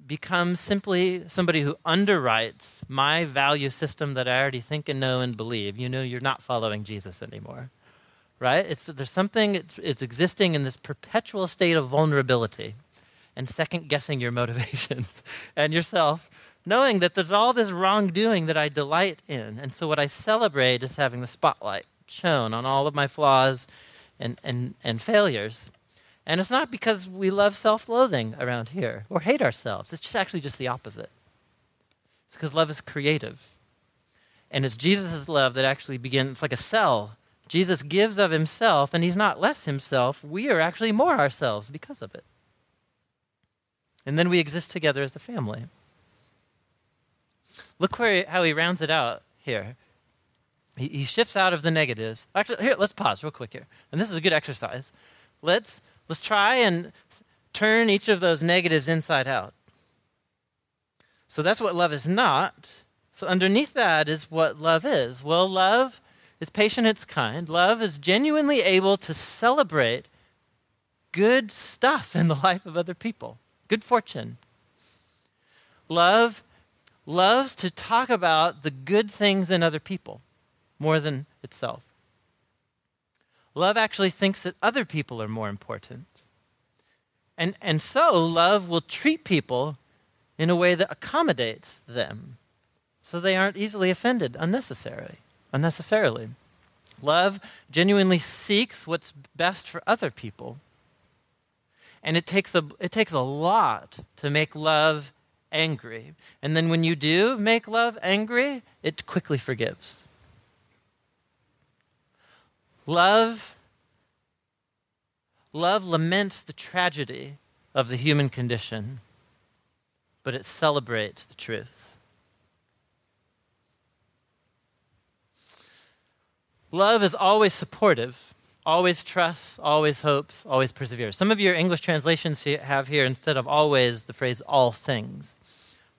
becomes simply somebody who underwrites my value system that I already think and know and believe, you know you're not following Jesus anymore right? It's, there's something, it's, it's existing in this perpetual state of vulnerability and second guessing your motivations and yourself, knowing that there's all this wrongdoing that I delight in. And so what I celebrate is having the spotlight shown on all of my flaws and, and, and failures. And it's not because we love self loathing around here or hate ourselves, it's just actually just the opposite. It's because love is creative. And it's Jesus' love that actually begins, it's like a cell Jesus gives of himself, and he's not less himself. We are actually more ourselves because of it. And then we exist together as a family. Look where, how he rounds it out here. He, he shifts out of the negatives. Actually, here, let's pause real quick here. And this is a good exercise. Let's, let's try and turn each of those negatives inside out. So that's what love is not. So, underneath that is what love is. Well, love is patient, it's kind. Love is genuinely able to celebrate good stuff in the life of other people, good fortune. Love loves to talk about the good things in other people more than itself. Love actually thinks that other people are more important. And, and so, love will treat people in a way that accommodates them so they aren't easily offended unnecessarily. Unnecessarily. Love genuinely seeks what's best for other people. And it takes a, it takes a lot to make love angry. And then when you do make love angry, it quickly forgives. Love love laments the tragedy of the human condition, but it celebrates the truth. Love is always supportive, always trusts, always hopes, always perseveres. Some of your English translations have here, instead of always, the phrase all things.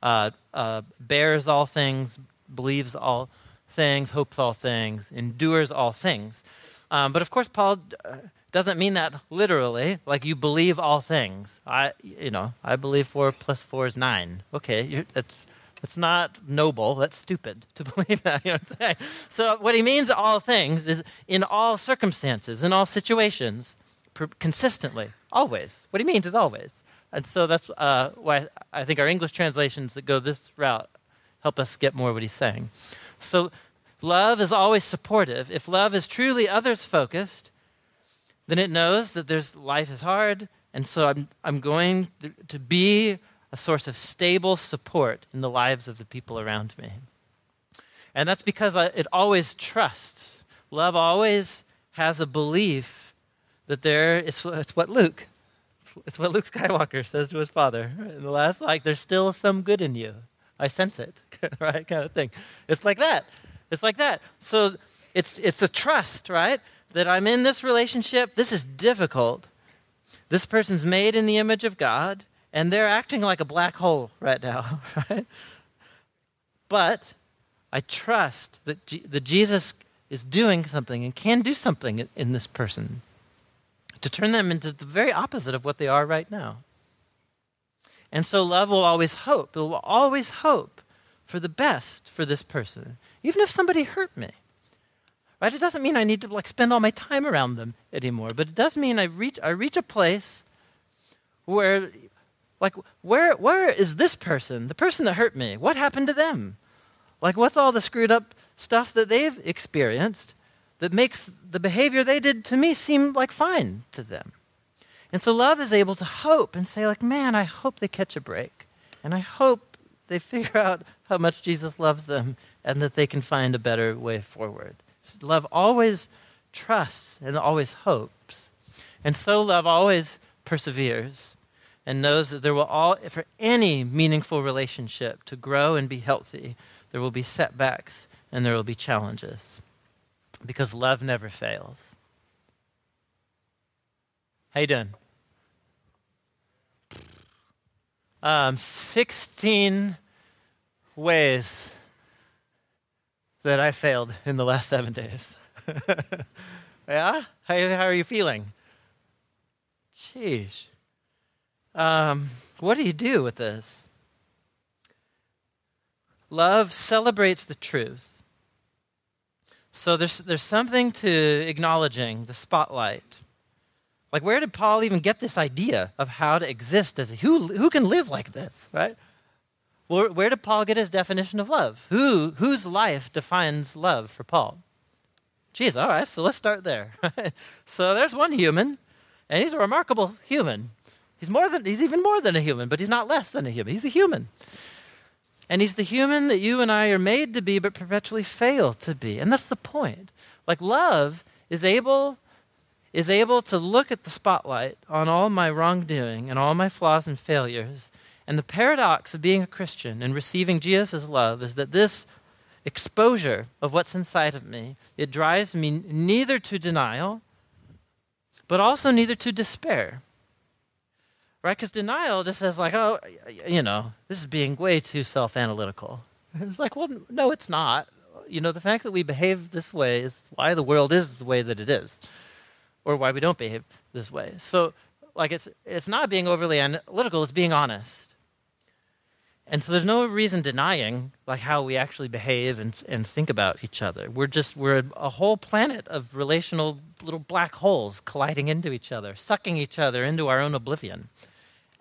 Uh, uh, bears all things, believes all things, hopes all things, endures all things. Um, but of course, Paul uh, doesn't mean that literally, like you believe all things. I, you know, I believe four plus four is nine. Okay, that's that's not noble. That's stupid to believe that. You know what I'm saying? So what he means all things is in all circumstances, in all situations, per- consistently, always. What he means is always. And so that's uh, why I think our English translations that go this route help us get more what he's saying. So Love is always supportive. If love is truly others focused, then it knows that there's life is hard, and so I'm, I'm going to be a source of stable support in the lives of the people around me. And that's because it always trusts. Love always has a belief that there, it's, it's what Luke, it's what Luke Skywalker says to his father in the last, like, there's still some good in you. I sense it, right? Kind of thing. It's like that. It's like that. So it's, it's a trust, right? That I'm in this relationship. This is difficult. This person's made in the image of God, and they're acting like a black hole right now, right? But I trust that, G- that Jesus is doing something and can do something in this person to turn them into the very opposite of what they are right now. And so love will always hope. It will always hope for the best for this person even if somebody hurt me. Right? It doesn't mean I need to like spend all my time around them anymore, but it does mean I reach I reach a place where like where where is this person, the person that hurt me? What happened to them? Like what's all the screwed up stuff that they've experienced that makes the behavior they did to me seem like fine to them? And so love is able to hope and say like, "Man, I hope they catch a break." And I hope they figure out how much Jesus loves them and that they can find a better way forward. Love always trusts and always hopes. And so love always perseveres and knows that there will all for any meaningful relationship to grow and be healthy, there will be setbacks and there will be challenges. Because love never fails. How you doing? Um, 16 ways that I failed in the last seven days. yeah? How, how are you feeling? Sheesh. Um, what do you do with this? Love celebrates the truth. So there's, there's something to acknowledging the spotlight. Like, where did Paul even get this idea of how to exist as a who, who can live like this, right? Where, where did Paul get his definition of love? Who, whose life defines love for Paul? Geez, all right, so let's start there. so there's one human, and he's a remarkable human. He's more than he's even more than a human, but he's not less than a human. He's a human. And he's the human that you and I are made to be, but perpetually fail to be. And that's the point. Like love is able is able to look at the spotlight on all my wrongdoing and all my flaws and failures and the paradox of being a Christian and receiving Jesus' love is that this exposure of what's inside of me, it drives me neither to denial, but also neither to despair. Right? Because denial just says, like, oh, you know, this is being way too self analytical. It's like, well, no, it's not. You know, the fact that we behave this way is why the world is the way that it is, or why we don't behave this way. So, like, it's it's not being overly analytical; it's being honest. And so there's no reason denying like how we actually behave and, and think about each other. We're just we're a, a whole planet of relational little black holes colliding into each other, sucking each other into our own oblivion.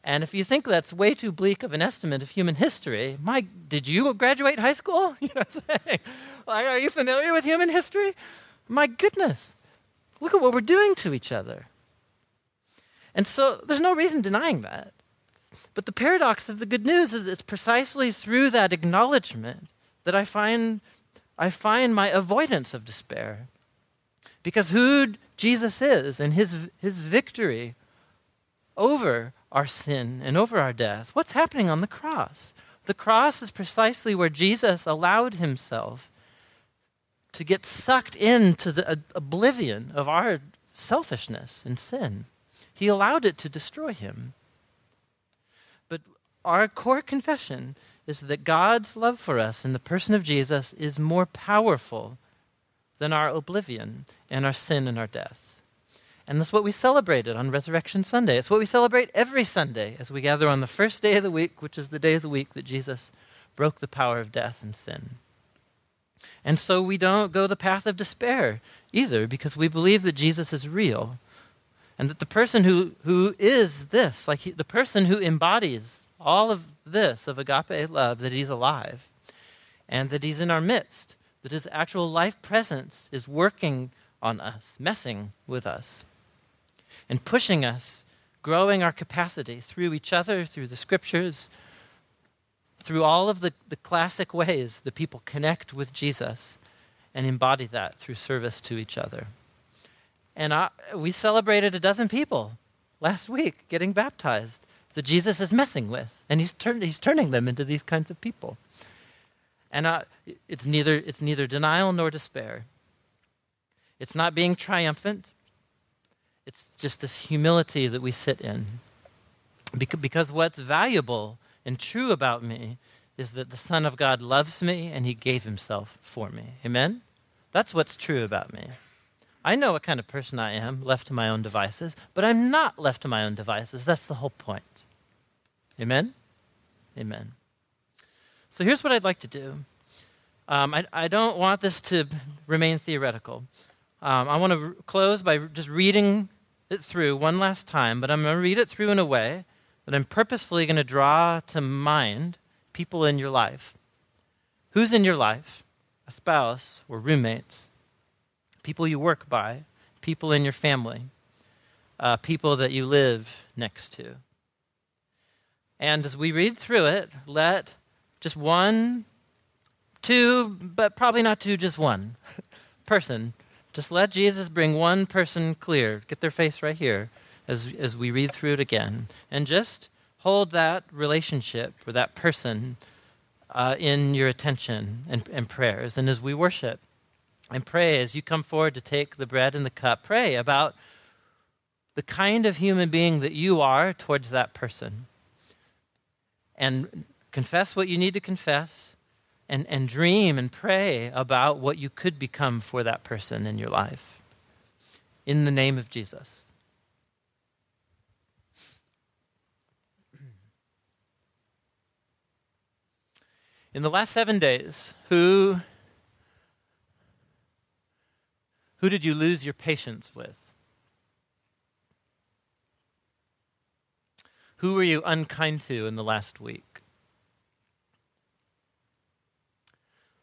And if you think that's way too bleak of an estimate of human history, Mike, did you graduate high school? You know like, are you familiar with human history? My goodness, look at what we're doing to each other. And so there's no reason denying that. But the paradox of the good news is it's precisely through that acknowledgement that I find, I find my avoidance of despair. Because who Jesus is and his, his victory over our sin and over our death, what's happening on the cross? The cross is precisely where Jesus allowed himself to get sucked into the oblivion of our selfishness and sin. He allowed it to destroy him But our core confession is that God's love for us in the person of Jesus is more powerful than our oblivion and our sin and our death. And that's what we celebrated on Resurrection Sunday. It's what we celebrate every Sunday as we gather on the first day of the week, which is the day of the week that Jesus broke the power of death and sin. And so we don't go the path of despair either, because we believe that Jesus is real. And that the person who, who is this, like he, the person who embodies all of this of agape love that he's alive and that he's in our midst, that his actual life presence is working on us, messing with us, and pushing us, growing our capacity through each other, through the scriptures, through all of the, the classic ways that people connect with Jesus and embody that through service to each other. And I, we celebrated a dozen people last week getting baptized that Jesus is messing with, and he's, turn, he's turning them into these kinds of people. And uh, it's, neither, it's neither denial nor despair. It's not being triumphant. It's just this humility that we sit in. Because, what's valuable and true about me is that the Son of God loves me and he gave himself for me. Amen? That's what's true about me. I know what kind of person I am, left to my own devices, but I'm not left to my own devices. That's the whole point. Amen? Amen. So here's what I'd like to do. Um, I, I, don't want this to remain theoretical. Um, I want to r- close by just reading it through one last time, but I'm going to read it through in a way that I'm purposefully going to draw to mind people in your life. Who's in your life? A spouse or roommates, people you work by, people in your family, uh, people that you live next to. And as we read through it, let just one, two, but probably not two, just one person, just let Jesus bring one person clear. Get their face right here as, as we read through it again. And just hold that relationship or that person uh, in your attention and, and prayers. And as we worship and pray, as you come forward to take the bread and the cup, pray about the kind of human being that you are towards that person and confess what you need to confess and, and dream and pray about what you could become for that person in your life. In the name of Jesus. In the last seven days, who, who did you lose your patience with? Who were you unkind to in the last week?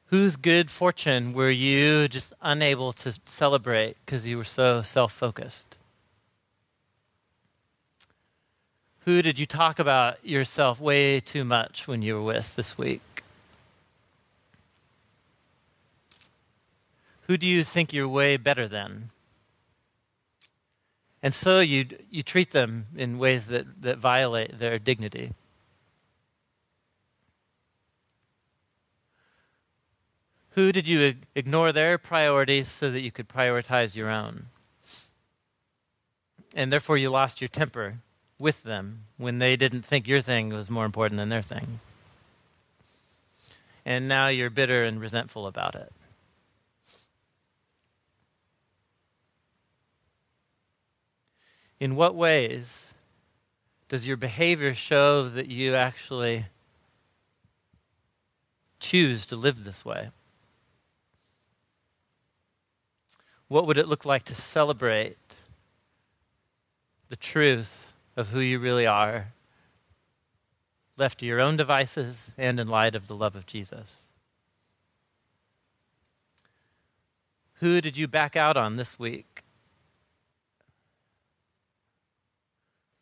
Whose good fortune were you just unable to celebrate because you were so self focused? Who did you talk about yourself way too much when you were with this week? Who do you think you're way better than? And so you, you treat them in ways that, that violate their dignity. Who did you ignore their priorities so that you could prioritize your own? And therefore you lost your temper with them when they didn't think your thing was more important than their thing. and now you're bitter and resentful about it. In what ways does your behavior show that you actually choose to live this way? What would it look like to celebrate the truth of who you really are, left to your own devices and in light of the love of Jesus? Who did you back out on this week?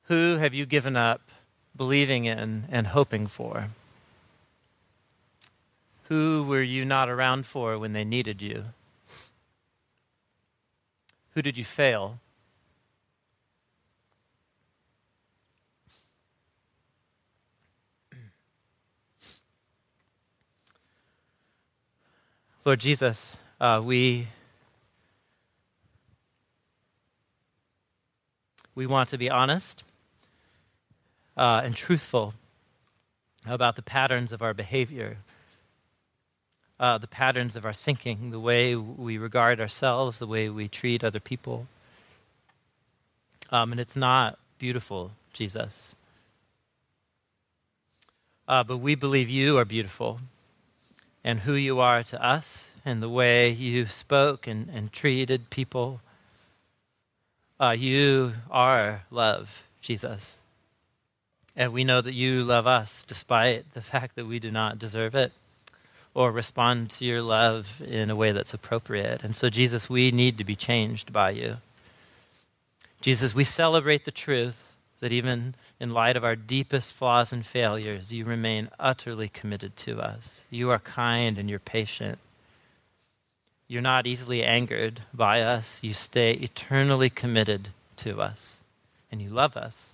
Who have you given up believing in and hoping for? Who were you not around for when they needed you? Who did you fail? Lord Jesus, uh, we we want to be honest uh, and truthful about the patterns of our behavior, uh, the patterns of our thinking, the way we regard ourselves, the way we treat other people. Um, and it's not beautiful, Jesus. Uh, but we believe you are beautiful and who you are to us and the way you spoke and, and treated people. Uh, you are love, Jesus. And we know that you love us despite the fact that we do not deserve it or respond to your love in a way that's appropriate. And so, Jesus, we need to be changed by you. Jesus, we celebrate the truth that even in light of our deepest flaws and failures, you remain utterly committed to us. You are kind and you're patient. You're not easily angered by us. You stay eternally committed to us, and you love us.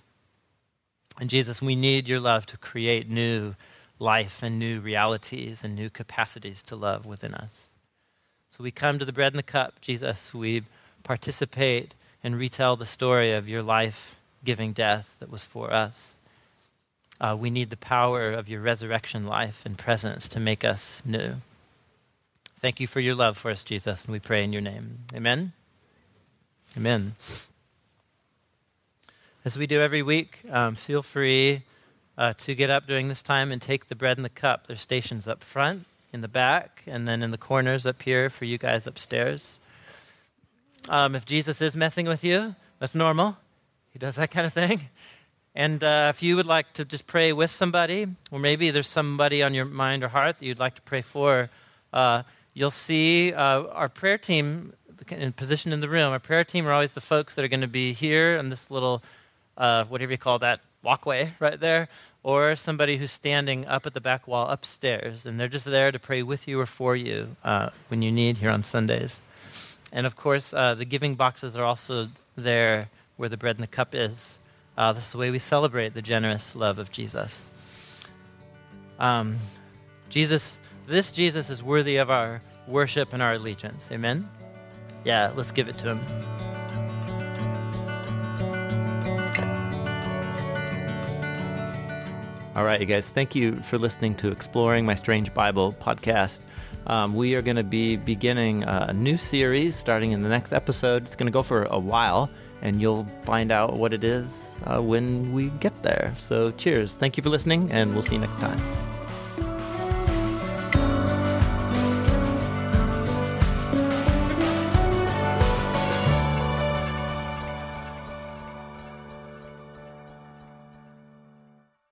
And Jesus, we need your love to create new life and new realities and new capacities to love within us. So we come to the bread and the cup, Jesus. We participate and retell the story of your life giving death that was for us. Uh, we need the power of your resurrection life and presence to make us new. Thank you for your love for us, Jesus, and we pray in your name. Amen. Amen. As we do every week, um, feel free uh, to get up during this time and take the bread and the cup. There's stations up front, in the back, and then in the corners up here for you guys upstairs. Um, if Jesus is messing with you, that's normal. He does that kind of thing. And uh, if you would like to just pray with somebody, or maybe there's somebody on your mind or heart that you'd like to pray for, uh, you'll see uh, our prayer team in position in the room. Our prayer team are always the folks that are going to be here in this little uh, whatever you call that walkway right there, or somebody who's standing up at the back wall upstairs, and they're just there to pray with you or for you uh, when you need here on Sundays. And of course, uh, the giving boxes are also there where the bread and the cup is. Uh, this is the way we celebrate the generous love of Jesus. Um, Jesus, this Jesus is worthy of our worship and our allegiance. Amen? Yeah, let's give it to him. All right, you guys, thank you for listening to Exploring My Strange Bible podcast. Um, we are going to be beginning a new series starting in the next episode. It's going to go for a while, and you'll find out what it is uh, when we get there. So, cheers. Thank you for listening, and we'll see you next time.